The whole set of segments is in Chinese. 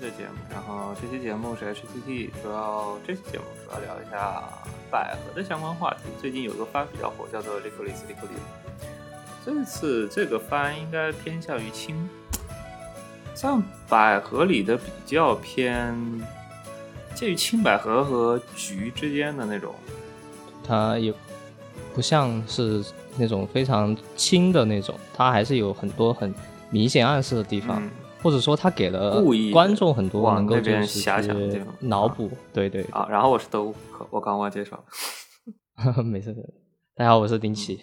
的节目，然后这期节目是 HTT，主要这期节目主要聊一下百合的相关话题。最近有个番比较火，叫做《利克里斯利克里》。这次这个番应该偏向于青，像百合里的比较偏介于青百合和橘之间的那种，它也不像是那种非常轻的那种，它还是有很多很明显暗示的地方。嗯或者说他给了故意观众很多往能够就是遐想的地方脑补，对对，啊。然后我是都可，我刚忘介绍 了。没事的。大家好，我是丁奇。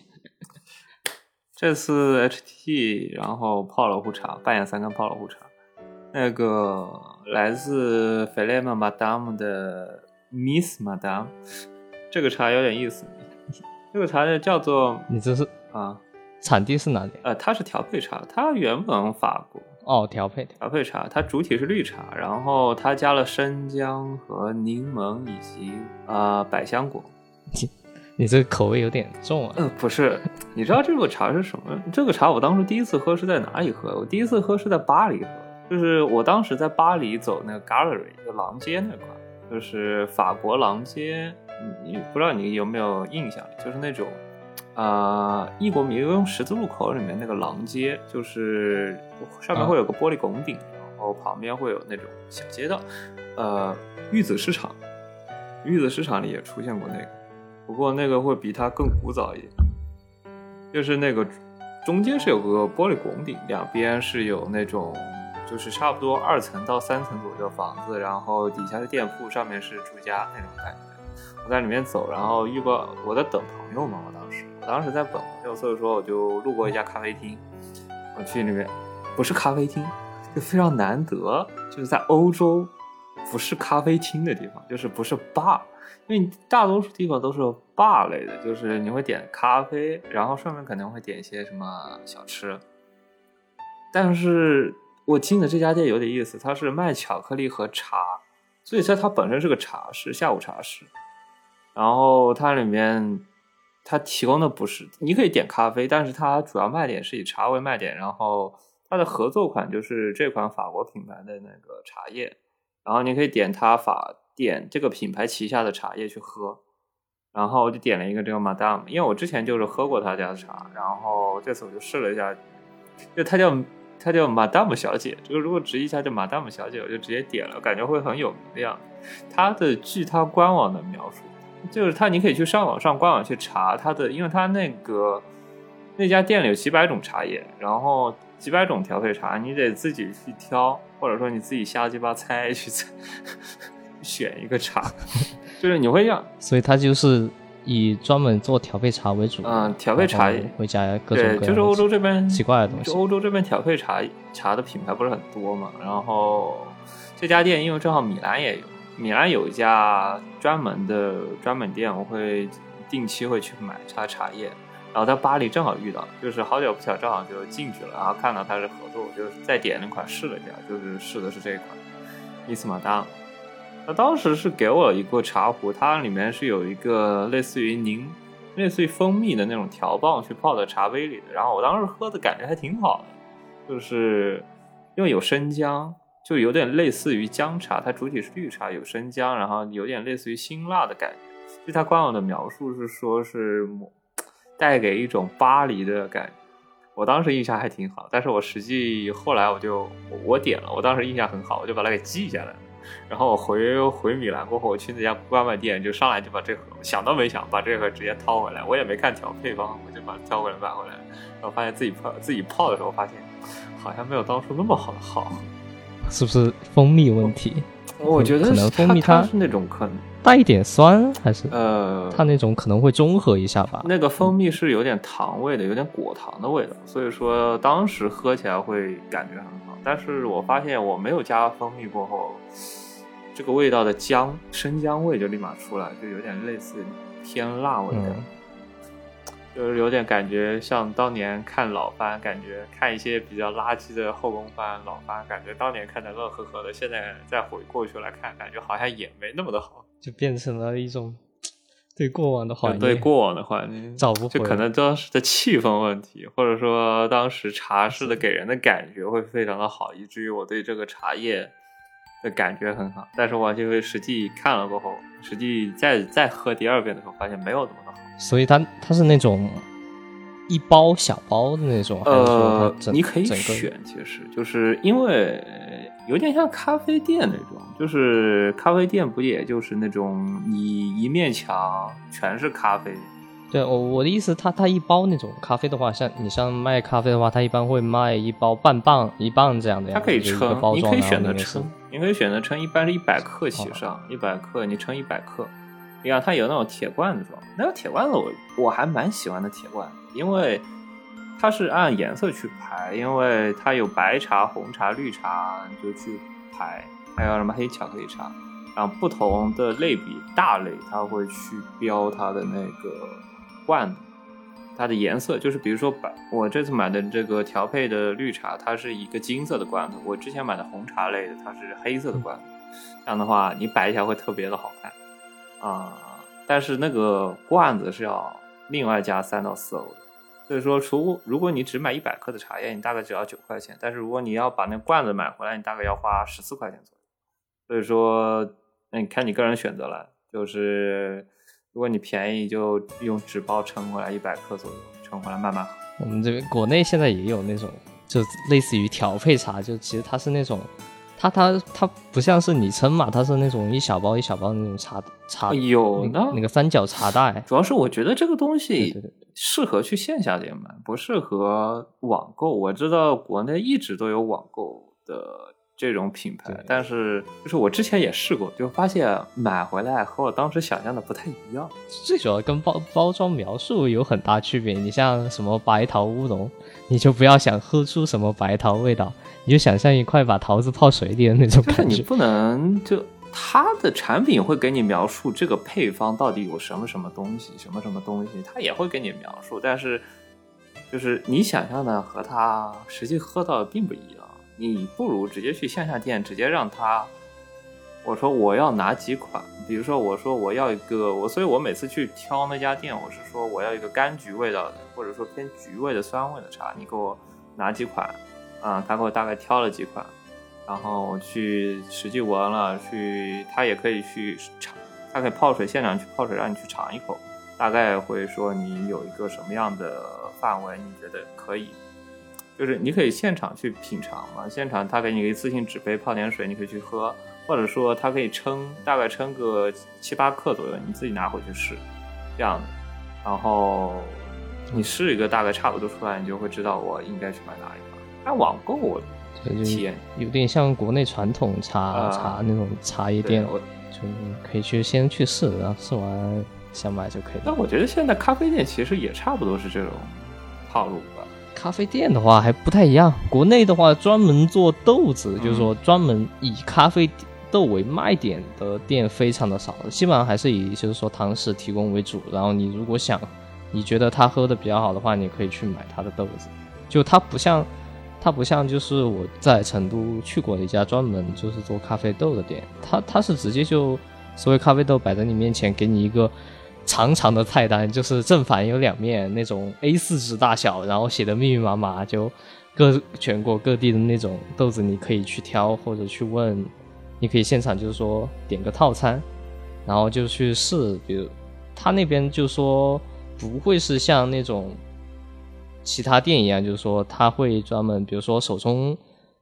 这次 HT，然后泡了壶茶，半夜三更泡了壶茶。那个来自 f i l e m Madame 的 Miss Madame，这个茶有点意思。这个茶叫做你这是啊产地是哪里？呃，它是调配茶，它原本法国哦，调配。调配茶，它主体是绿茶，然后它加了生姜和柠檬以及啊、呃百香果。你这个口味有点重啊。呃，不是，你知道这个茶是什么？这个茶我当时第一次喝是在哪里喝？我第一次喝是在巴黎喝，就是我当时在巴黎走那个 Gallery 就廊街那块，就是法国廊街，你不知道你有没有印象？就是那种，啊、异国迷宫十字路口里面那个廊街，就是上面会有个玻璃拱顶，然后旁边会有那种小街道，呃，玉子市场，玉子市场里也出现过那个。不过那个会比它更古早一点，就是那个中间是有个玻璃拱顶，两边是有那种就是差不多二层到三层左右的房子，然后底下是店铺，上面是住家那种感觉。我在里面走，然后遇过我在等朋友嘛，我当时我当时在等朋友，所以说我就路过一家咖啡厅，我去那边不是咖啡厅，就非常难得，就是在欧洲不是咖啡厅的地方，就是不是 bar。因为大多数地方都是 bar 类的，就是你会点咖啡，然后上面可能会点一些什么小吃。但是我进的这家店有点意思，它是卖巧克力和茶，所以说它本身是个茶室，下午茶室。然后它里面它提供的不是，你可以点咖啡，但是它主要卖点是以茶为卖点。然后它的合作款就是这款法国品牌的那个茶叶，然后你可以点它法。点这个品牌旗下的茶叶去喝，然后我就点了一个这个 Madame，因为我之前就是喝过他家的茶，然后这次我就试了一下，就它叫它叫 Madame 小姐，这个如果直译一下叫 Madame 小姐，我就直接点了，感觉会很有名的样子。它的据它官网的描述，就是它你可以去上网上官网去查它的，因为它那个那家店里有几百种茶叶，然后几百种调配茶，你得自己去挑，或者说你自己瞎鸡巴猜去猜。选一个茶，就是你会要，所以它就是以专门做调配茶为主。嗯，调配茶会加各种各样对，就是欧洲这边奇怪的东西。就欧洲这边调配茶茶的品牌不是很多嘛？然后这家店因为正好米兰也有，米兰有一家专门的专门店，我会定期会去买它茶叶。然后在巴黎正好遇到，就是好巧不巧，正好就进去了，然后看到它是合作，我就再点了款试了一下，就是试的是这一款伊斯马达。他当时是给我一个茶壶，它里面是有一个类似于柠，类似于蜂蜜的那种条棒去泡在茶杯里的。然后我当时喝的感觉还挺好的，就是因为有生姜，就有点类似于姜茶，它主体是绿茶，有生姜，然后有点类似于辛辣的感觉。就它官网的描述是说是带给一种巴黎的感觉。我当时印象还挺好，但是我实际后来我就我点了，我当时印象很好，我就把它给记下来了。然后我回回米兰过后，我去那家外卖店，就上来就把这盒，想都没想，把这盒直接掏回来。我也没看调配方，我就把它挑回来买回来。然后发现自己泡自己泡的时候，发现好像没有当初那么好好，是不是蜂蜜问题？我觉得可能蜂蜜它是那种可能带一点酸，还是呃，它那种可能会中和一下吧。那个蜂蜜是有点糖味的，有点果糖的味道，所以说当时喝起来会感觉很好。但是我发现我没有加蜂蜜过后。这个味道的姜生姜味就立马出来，就有点类似偏辣味的，嗯、就是有点感觉像当年看老番，感觉看一些比较垃圾的后宫番、老番，感觉当年看的乐呵呵的，现在再回过去来看，感觉好像也没那么的好，就变成了一种对过往的怀念，对过往的怀念，找不回，就可能当时的气氛问题，或者说当时茶室的给人的感觉会非常的好，以至于我对这个茶叶。的感觉很好。但是我就会实际看了过后，实际再再喝第二遍的时候，发现没有那么的好。所以它它是那种一包小包的那种，呃你可以选，其实就是因为有点像咖啡店那种，就是咖啡店不也就是那种你一面墙全是咖啡，对我我的意思，它它一包那种咖啡的话，像你像卖咖啡的话，它一般会卖一包半磅一磅这样的呀，它可以就是一个称，包装，你可以选择称，你可以选择称，一般是一百克起上，一百克你称一百克。你看它有那种铁罐子装，那个铁罐子我我还蛮喜欢的铁罐，因为它是按颜色去排，因为它有白茶、红茶、绿茶就去排，还有什么黑巧克力茶，然后不同的类比大类，它会去标它的那个罐子。它的颜色就是，比如说白，我这次买的这个调配的绿茶，它是一个金色的罐子；我之前买的红茶类的，它是黑色的罐子。这样的话，你摆起来会特别的好看啊、但是那个罐子是要另外加三到四欧的，所以说，除如果你只买一百克的茶叶，你大概只要九块钱；但是如果你要把那罐子买回来，你大概要花十四块钱左右。所以说，那你看你个人选择了，就是如果你便宜，就用纸包称回来一百克左右，称回来慢慢喝。我们这边国内现在也有那种，就类似于调配茶，就其实它是那种，它它它不像是你称嘛，它是那种一小包一小包的那种茶茶，有呢那个那个三角茶袋，主要是我觉得这个东西适合去线下店买，不适合网购。我知道国内一直都有网购的这种品牌，但是就是我之前也试过，就发现买回来和我当时想象的不太一样。最主要跟包包装描述有很大区别。你像什么白桃乌龙，你就不要想喝出什么白桃味道，你就想象一块把桃子泡水里的那种就是感觉。你不能就它的产品会给你描述这个配方到底有什么什么东西，什么什么东西，它也会给你描述，但是就是你想象的和它实际喝到的并不一样。你不如直接去线下店，直接让他，我说我要哪几款，比如说我说我要一个我，所以我每次去挑那家店，我是说我要一个柑橘味道的，或者说偏橘味的酸味的茶，你给我拿几款，啊、他给我大概挑了几款，然后我去实际闻了，去他也可以去尝，他可以泡水现场去泡水让你去尝一口，大概会说你有一个什么样的范围，你觉得可以，就是你可以现场去品尝嘛，现场他给你一次性纸杯泡点水，你可以去喝，或者说他可以称大概称个七八克左右，你自己拿回去试，这样的，然后你试一个大概差不多出来，你就会知道我应该去买哪一款。但网购我体验有点像国内传统茶、啊茶那种茶叶店，对我就可以去先去试，然后试完想买就可以了。但我觉得现在咖啡店其实也差不多是这种套路吧。咖啡店的话还不太一样，国内的话专门做豆子，嗯就是说专门以咖啡豆为卖点的店非常的少，基本上还是以就是说堂食提供为主。然后你如果想，你觉得他喝的比较好的话，你可以去买他的豆子。就它不像，它不像就是我在成都去过的一家专门就是做咖啡豆的店，它它是直接就所谓咖啡豆摆在你面前，给你一个长长的菜单，就是正反有两面那种 A 4纸大小，然后写的密密麻麻，就各全国各地的那种豆子，你可以去挑或者去问，你可以现场就是说点个套餐，然后就去试，比如他那边就说不会是像那种其他店一样，就是说他会专门，比如说手冲，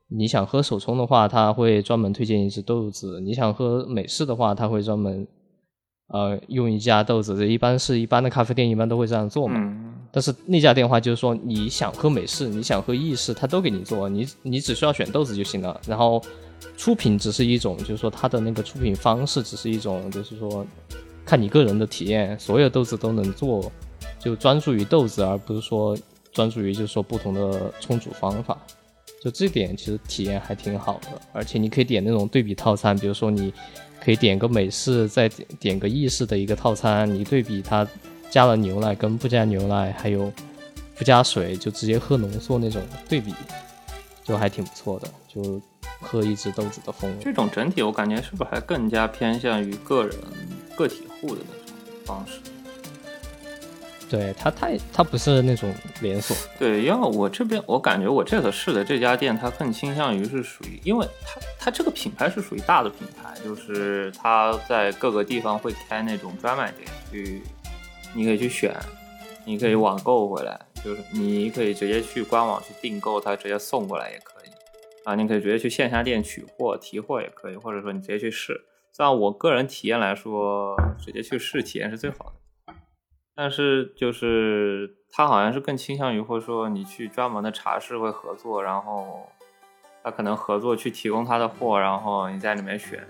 你想喝手冲的话，他会专门推荐一支豆子；你想喝美式的话，他会专门呃用一家豆子。这一般是一般的咖啡店一般都会这样做嘛。嗯，但是那家店的话，就是说你想喝美式，你想喝意式，他都给你做，你你只需要选豆子就行了。然后出品只是一种，就是说它的那个出品方式只是一种，就是说看你个人的体验，所有豆子都能做，就专注于豆子，而不是说专注于就是说不同的冲煮方法。就这点其实体验还挺好的，而且你可以点那种对比套餐，比如说你可以点个美式，再点点个意式的一个套餐，你对比它加了牛奶跟不加牛奶，还有不加水，就直接喝浓缩那种对比，就还挺不错的，就喝一支豆子的风味。这种整体我感觉是不是还更加偏向于个人个体户的那种方式？对它太它不是那种连锁，对，因为我这边我感觉我这个试的这家店，它更倾向于是属于，因为它它这个品牌是属于大的品牌，就是它在各个地方会开那种专卖店，去你可以去选，你可以网购回来，就是你可以直接去官网去订购，它直接送过来也可以啊，你可以直接去线下店取货提货也可以，或者说你直接去试。像我个人体验来说，直接去试体验是最好的。但是就是他好像是更倾向于，或者说你去专门的茶室会合作，然后他可能合作去提供他的货，然后你在里面选。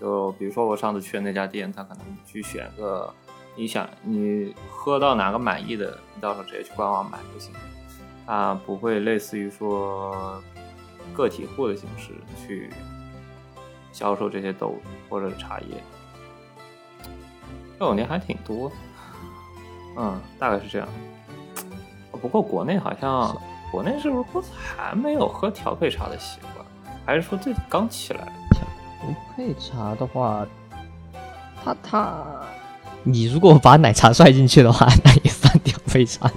就比如说我上次去的那家店，他可能去选个你想你喝到哪个满意的，你到时候直接去官网买就行。他不会类似于说个体户的形式去销售这些豆子或者茶叶。这种店还挺多。嗯，大概是这样。不过国内好像，国内是不是还没有喝调配茶的习惯？还是说这刚起来？调配茶的话，它它，你如果把奶茶算进去的话，那也算调配茶。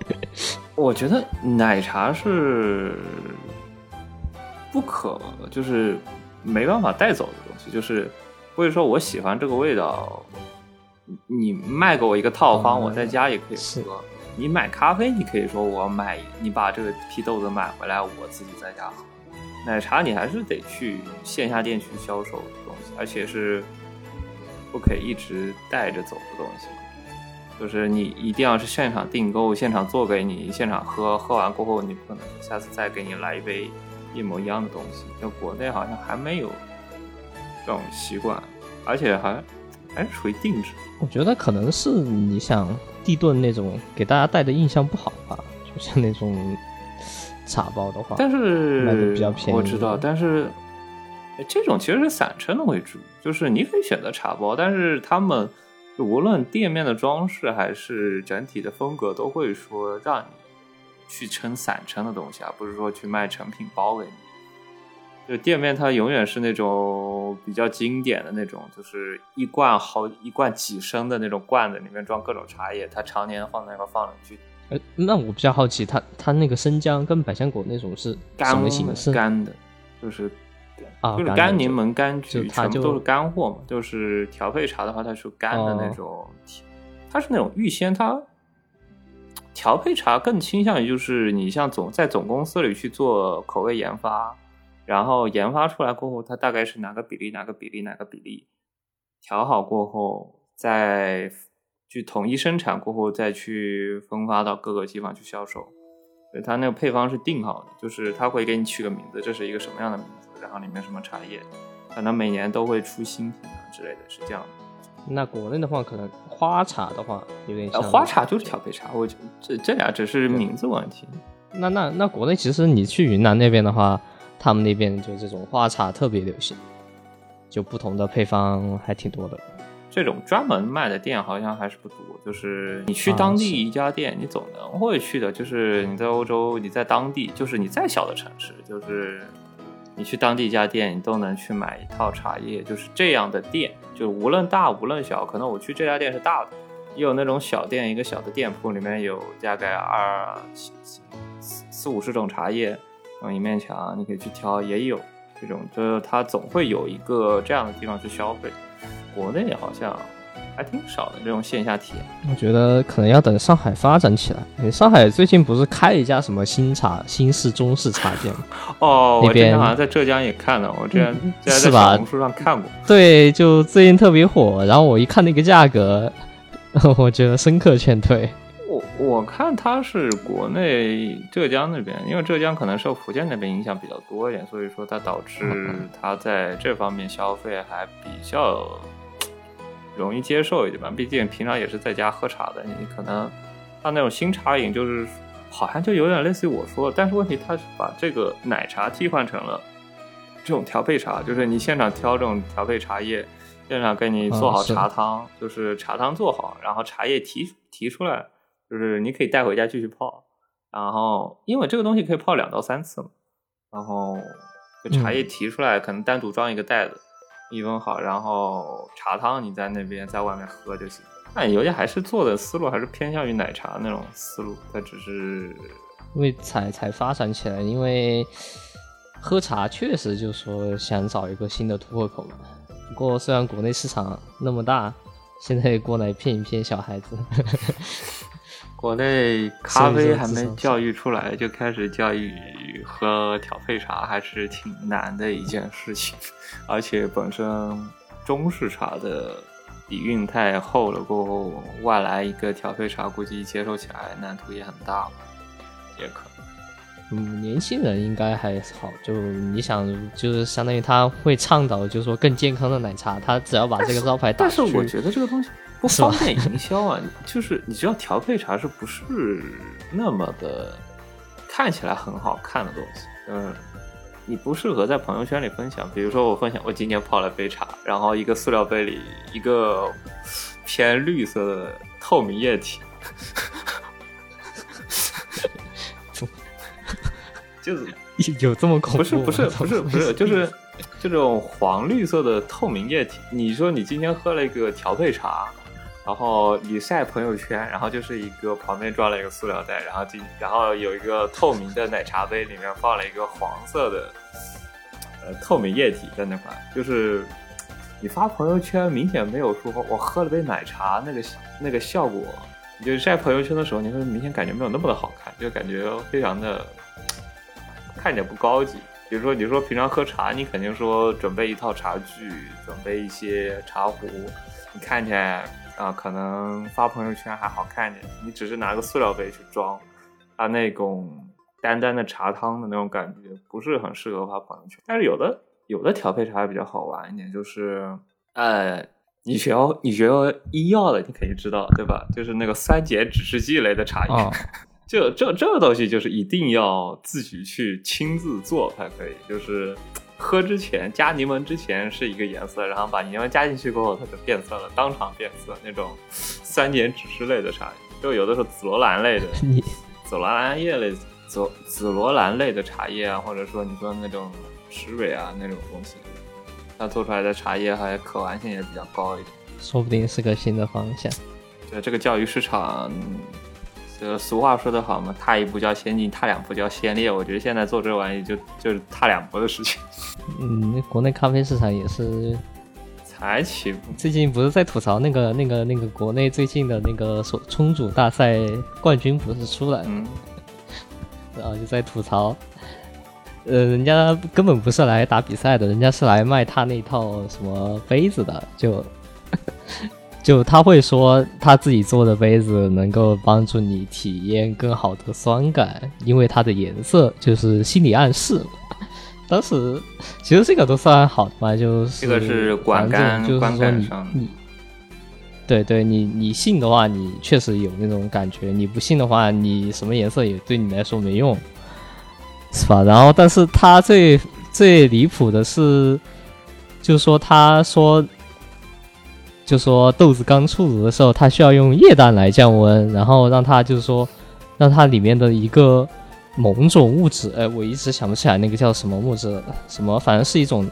我觉得奶茶是不可，就是没办法带走的东西。就是或者说我喜欢这个味道。你卖给我一个套方，我在家也可以喝。你买咖啡，你可以说我买，你把这个批豆子买回来，我自己在家喝。奶茶你还是得去线下店去销售的东西，而且是不可以一直带着走的东西。就是你一定要是现场订购，现场做给你，现场喝，喝完过后你不可能下次再给你来一杯一模一样的东西。就国内好像还没有这种习惯，而且还。还是属于定制，我觉得可能是你想地盾那种给大家带的印象不好吧，就像那种茶包的话，但是卖的比较便宜。我知道，但是这种其实是散称的为主，就是你可以选择茶包，但是他们无论店面的装饰还是整体的风格，都会说让你去称散称的东西，而不是说去卖成品包给你。就店面，它永远是那种比较经典的那种，就是一罐好一罐几升的那种罐子，里面装各种茶叶，它常年放在那块放着去。呃，那我比较好奇，它它那个生姜跟百香果那种是什么形式？干的，就是啊，就是干柠檬、柑橘，全部都是干货嘛。就是调配茶的话，它是干的那种，它是那种预先它调配茶更倾向于就是你像总在总公司里去做口味研发。然后研发出来过后，它大概是哪个比例，哪个比例，哪个比例，调好过后，再去统一生产过后，再去分发到各个地方去销售。对，它那个配方是定好的，就是他会给你取个名字，这是一个什么样的名字，然后里面什么茶叶，可能每年都会出新品啊之类的，是这样的。那国内的话，可能花茶的话有点像。花茶就是调配茶，我觉这这俩只是名字问题。那那那国内其实你去云南那边的话。他们那边就这种花茶特别流行，就不同的配方还挺多的。这种专门卖的店好像还是不多，就是你去当地一家店，你总能会去的。就是你在欧洲，你在当地，就是你再小的城市，就是你去当地一家店，你都能去买一套茶叶。就是这样的店，就无论大无论小，可能我去这家店是大的，也有那种小店，一个小的店铺里面有大概二四四五十种茶叶。用一面墙，你可以去挑，也有这种，就是它总会有一个这样的地方去消费。国内好像还挺少的这种线下体验。我觉得可能要等上海发展起来。上海最近不是开了一家什么新茶、新式、中式茶店吗？哦，我之前好像在浙江也看了，我之前在小红书上看过。对，就最近特别火。然后我一看那个价格，我觉得深刻劝退。我我看他是国内浙江那边，因为浙江可能受福建那边影响比较多一点，所以说它导致他在这方面消费还比较容易接受一点吧。毕竟平常也是在家喝茶的，你可能他那种新茶饮就是好像就有点类似于我说，但是问题他是把这个奶茶替换成了这种调配茶，就是你现场挑这种调配茶叶，现场给你做好茶汤，就是茶汤做好，然后茶叶提提出来。就是你可以带回家继续泡，然后因为这个东西可以泡两到三次嘛，然后茶叶提出来可能单独装一个袋子，密封好，然后茶汤你在那边在外面喝就行。但有些还是做的思路还是偏向于奶茶那种思路，它只是因为才才发展起来，因为喝茶确实就说想找一个新的突破口嘛。不过虽然国内市场那么大，现在过来骗一骗小孩子。国内咖啡还没教育出来，就开始教育喝调配茶，还是挺难的一件事情。而且本身中式茶的底蕴太厚了，过后外来一个调配茶，估计接受起来难度也很大，也可能。嗯，年轻人应该还好，就你想，就是相当于他会倡导，就是说更健康的奶茶，他只要把这个招牌打但是我觉得这个东西。不方便营销啊，就是你知道调配茶是不是那么的看起来很好看的东西？嗯，你不适合在朋友圈里分享。比如说我分享我今天泡了杯茶，然后一个塑料杯里一个偏绿色的透明液体，就是 有这么恐怖？不是不是不是不是，就是这种黄绿色的透明液体。你说你今天喝了一个调配茶。然后你晒朋友圈，然后就是一个旁边装了一个塑料袋，然后进，然后有一个透明的奶茶杯，里面放了一个黄色的呃透明液体在那块，就是你发朋友圈明显没有说我喝了杯奶茶那个那个效果，你就晒朋友圈的时候，你会明显感觉没有那么的好看，就感觉非常的 看起来不高级。比如说你说平常喝茶，你肯定说准备一套茶具，准备一些茶壶，你看起来。啊，可能发朋友圈还好看点。你只是拿个塑料杯去装，它那种单单的茶汤的那种感觉，不是很适合发朋友圈。但是有的有的调配茶比较好玩一点，就是，呃，你学你学医药的，你肯定知道对吧？就是那个酸碱指示剂类的茶叶，就 这这个东西就是一定要自己去亲自做才可以，就是。喝之前加柠檬之前是一个颜色，然后把柠檬加进去过后，它就变色了，当场变色。那种酸碱指示类的茶，就有的时候紫罗兰类的，紫罗兰叶类、紫紫罗兰类的茶叶啊，或者说你说那种石蕊啊那种东西，它做出来的茶叶还可玩性也比较高一点，说不定是个新的方向。对这个教育市场。这个俗话说得好嘛，踏一步叫先进，踏两步叫先烈。我觉得现在做这玩意就就是踏两步的事情。嗯，国内咖啡市场也是才起步。最近不是在吐槽那个那个那个国内最近的那个冲冲煮大赛冠军不是出来了，然后就在吐槽，呃，人家根本不是来打比赛的，人家是来卖他那套什么杯子的，就。就他会说他自己做的杯子能够帮助你体验更好的酸感，因为它的颜色就是心理暗示。当时其实这个都算好的嘛，就是这个是观感，就是说你你对对，你你信的话，你确实有那种感觉；你不信的话，你什么颜色也对你来说没用，是吧？然后，但是他最最离谱的是，就是说他说。就说豆子刚出炉的时候，它需要用液氮来降温，然后让它就是说，让它里面的一个某种物质，哎，我一直想不起来那个叫什么物质，什么反正是一种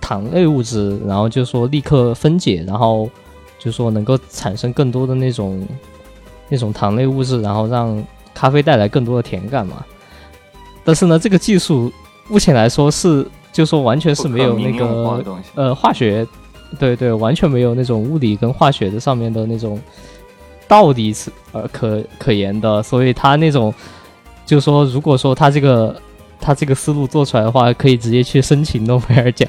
糖类物质，然后就说立刻分解，然后就说能够产生更多的那种那种糖类物质，然后让咖啡带来更多的甜感嘛。但是呢，这个技术目前来说是，就说完全是没有那个呃化学。对对，完全没有那种物理跟化学的上面的那种道理是呃可可言的，所以他那种就说，如果说他这个他这个思路做出来的话，可以直接去申请诺贝尔奖，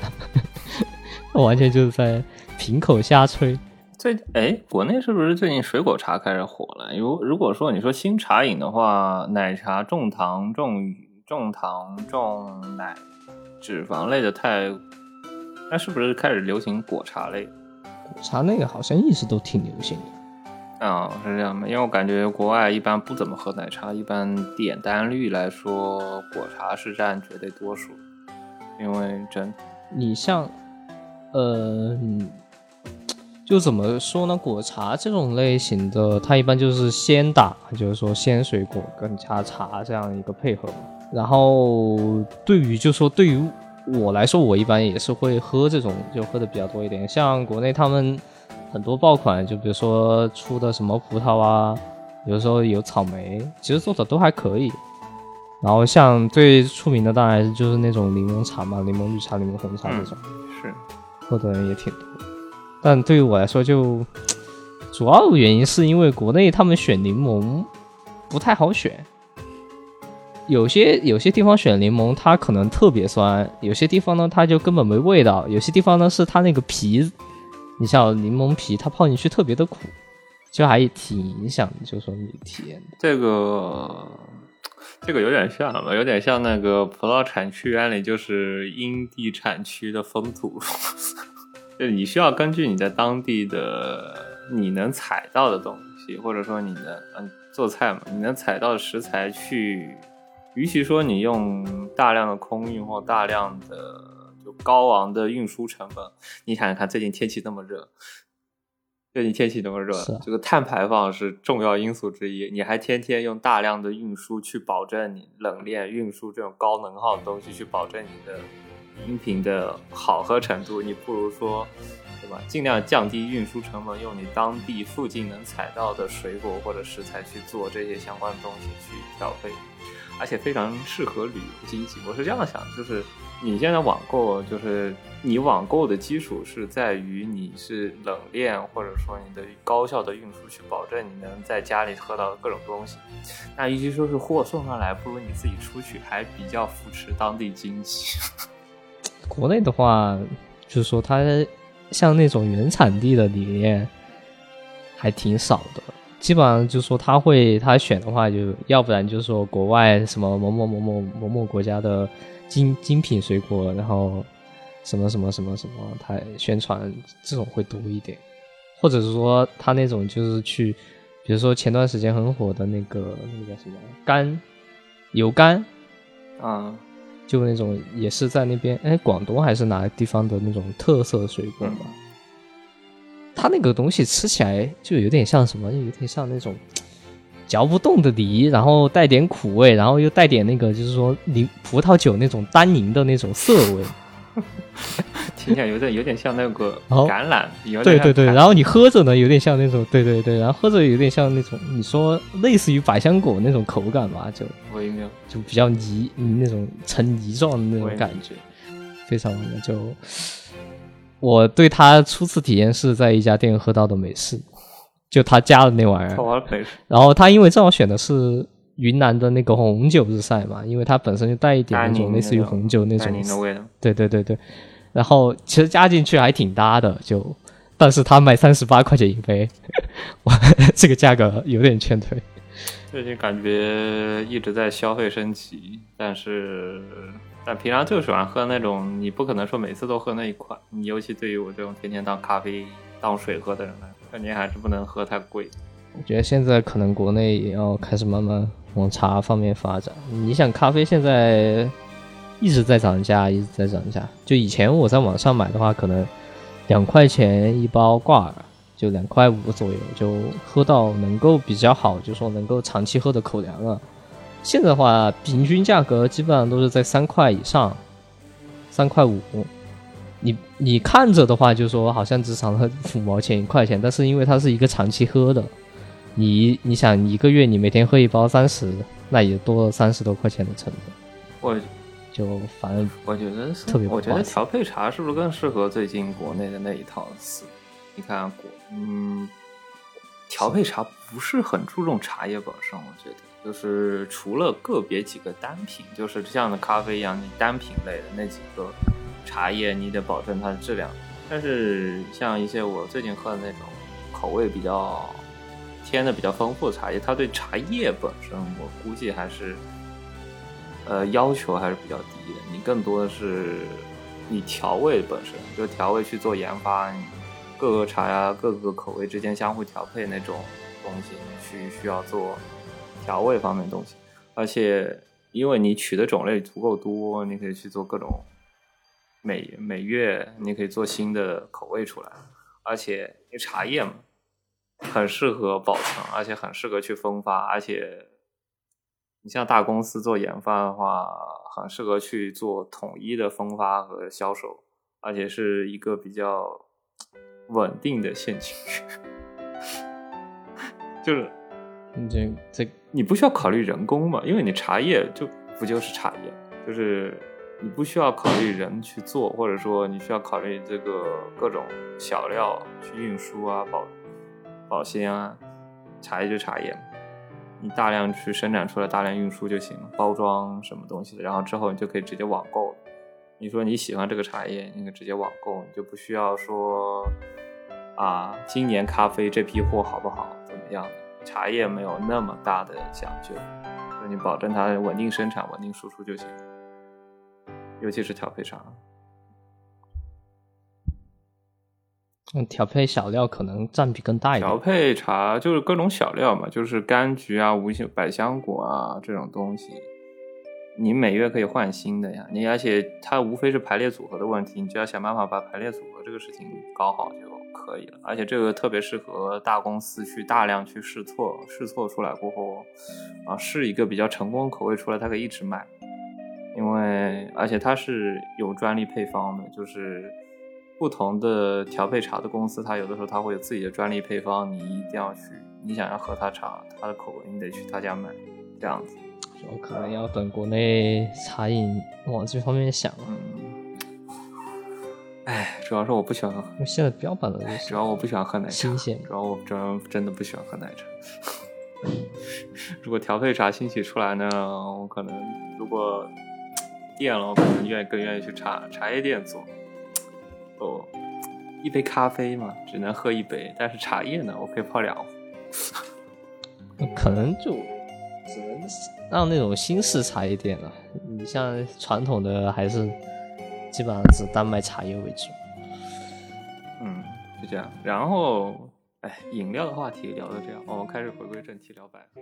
完全就是在瓶口瞎吹。最哎，国内是不是最近水果茶开始火了？如如果说你说新茶饮的话，奶茶重糖重重糖重奶脂肪类的太。那是不是开始流行果茶类？果茶类好像一直都挺流行的。啊，是这样吗？因为我感觉国外一般不怎么喝奶茶，一般点单率来说，果茶是占绝对多数。因为真，你像，呃，就怎么说呢？果茶这种类型的，它一般就是鲜打，就是说鲜水果跟加茶这样一个配合。然后对于，就说对于。我来说，我一般也是会喝这种，就喝的比较多一点。像国内他们很多爆款，就比如说出的什么葡萄啊，有时候有草莓，其实做的都还可以。然后像最出名的当然就是那种柠檬茶嘛，柠檬绿茶、柠檬红茶这种，是喝的人也挺多。但对于我来说，就主要原因是因为国内他们选柠檬不太好选。有些有些地方选柠檬，它可能特别酸；有些地方呢，它就根本没味道；有些地方呢，是它那个皮，你像柠檬皮，它泡进去特别的苦，就还挺影响，就说你体验。这个这个有点像吧，有点像那个葡萄产区原理，就是因地产区的风土，就你需要根据你在当地的你能采到的东西，或者说你的嗯做菜嘛，你能采到的食材去。与其说你用大量的空运或大量的就高昂的运输成本，你想想看，最近天气那么热，最近天气那么热，这个碳排放是重要因素之一。你还天天用大量的运输去保证你冷链运输这种高能耗的东西，去保证你的饮品的好喝程度，你不如说，对吧？尽量降低运输成本，用你当地附近能采到的水果或者食材去做这些相关的东西去调配。而且非常适合旅游经济，我是这样想，就是你现在网购，就是你网购的基础是在于你是冷链或者说你的高效的运输去保证你能在家里喝到各种东西。那与其说是货送上来，不如你自己出去，还比较扶持当地经济。国内的话，就是说它像那种原产地的理念还挺少的。基本上就说他会，他选的话，就要不然就是说国外什么某某某某某某国家的精精品水果，然后什么什么什么什么，他宣传这种会多一点，或者是说他那种就是去，比如说前段时间很火的那个那个叫什么柑，油柑，啊，就那种也是在那边，哎，广东还是哪个地方的那种特色水果吧。它那个东西吃起来就有点像什么，就有点像那种 嚼不动的梨，然后带点苦味，然后又带点那个就是说柠葡萄酒那种单宁的那种涩味，听起来有点有点像那个 橄榄，对对对，然后你喝着呢有点像那种，对对对，然后喝着有点像那种你说类似于百香果那种口感吧，就微妙，就比较泥那种成泥状的那种感觉，非常的就。我对他初次体验是在一家店喝到的美式，就他加的那玩意儿。然后他因为正好选的是云南的那个红酒日晒嘛，因为它本身就带一点那种类似于红酒那种味道。对对对对。然后其实加进去还挺搭的，就但是他卖三十八块钱一杯，这个价格有点劝退。最近感觉一直在消费升级，但是。但平常就喜欢喝那种，你不可能说每次都喝那一款。你尤其对于我这种天天当咖啡当水喝的人来说，肯定还是不能喝太贵。我觉得现在可能国内也要开始慢慢往茶方面发展。你想，咖啡现在一直在涨价，一直在涨价。就以前我在网上买的话，可能两块钱一包挂耳，就两块五左右，就喝到能够比较好，就说能够长期喝的口粮了。现在的话，平均价格基本上都是在三块以上，三块五。你你看着的话，就说好像只涨了五毛钱一块钱，但是因为它是一个长期喝的，你你想一个月你每天喝一包三十，那也多了三十多块钱的成本。我就反正我觉得特别，我觉得调配茶是不是更适合最近国内的那一套词？你看国嗯，调配茶不是很注重茶叶本身，我觉得。就是除了个别几个单品，就是像的咖啡一样，你单品类的那几个茶叶，你得保证它的质量。但是像一些我最近喝的那种口味比较添的比较丰富的茶叶，它对茶叶本身，我估计还是呃要求还是比较低的。你更多的是你调味本身，就调味去做研发，各个茶呀、各个口味之间相互调配那种东西，去需要做。调味方面东西，而且因为你取的种类足够多，你可以去做各种每每月你可以做新的口味出来，而且因为茶叶嘛，很适合保存，而且很适合去分发，而且你像大公司做研发的话，很适合去做统一的分发和销售，而且是一个比较稳定的现金流。就是你这这你不需要考虑人工嘛，因为你茶叶就不就是茶叶，就是你不需要考虑人去做，或者说你需要考虑这个各种小料去运输啊、保保鲜啊，茶叶就茶叶，你大量去生产出来，大量运输就行了，包装什么东西的，然后之后你就可以直接网购。你说你喜欢这个茶叶，你可以直接网购，你就不需要说啊，今年咖啡这批货好不好，怎么样的？茶叶没有那么大的讲究，就你保证它稳定生产、稳定输出就行。尤其是调配茶，嗯，调配小料可能占比更大一点。调配茶就是各种小料嘛，就是柑橘啊、无香百香果啊这种东西，你每月可以换新的呀。你而且它无非是排列组合的问题，你就要想办法把排列组合这个事情搞好就可以了。而且这个特别适合大公司去大量去试错，试错出来过后啊，试一个比较成功口味出来，它可以一直卖。因为而且它是有专利配方的，就是不同的调配茶的公司，它有的时候它会有自己的专利配方，你一定要去，你想要喝它茶，它的口味，你得去他家买，这样子。我可能要等国内茶饮往这方面想了。嗯，哎，主要是我不喜欢喝，因为现在标榜的就主要我不喜欢喝奶茶，新鲜主要我主要真的不喜欢喝奶茶。如果调配茶兴起出来呢，我可能如果店了，我可能愿意更愿意去茶茶叶店做。哦，一杯咖啡嘛，只能喝一杯，但是茶叶呢，我可以泡两壶。可能就让那种新式茶叶店了。你像传统的还是基本上只单卖茶叶为主。嗯，就这样。然后，哎，饮料的话题聊到这样，我们开始回归正题，聊百合。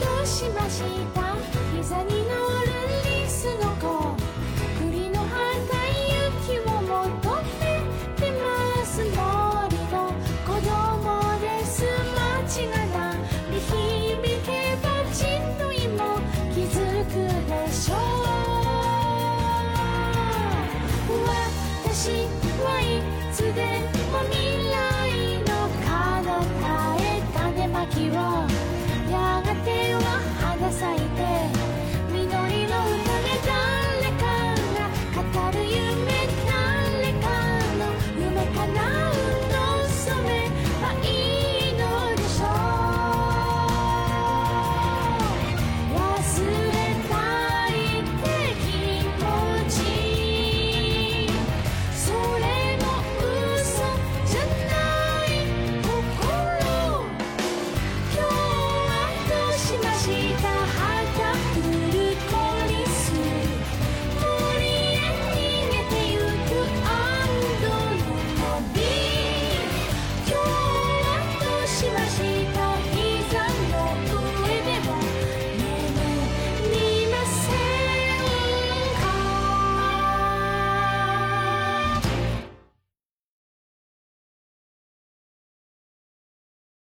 どうしました膝に乗るリスの子 」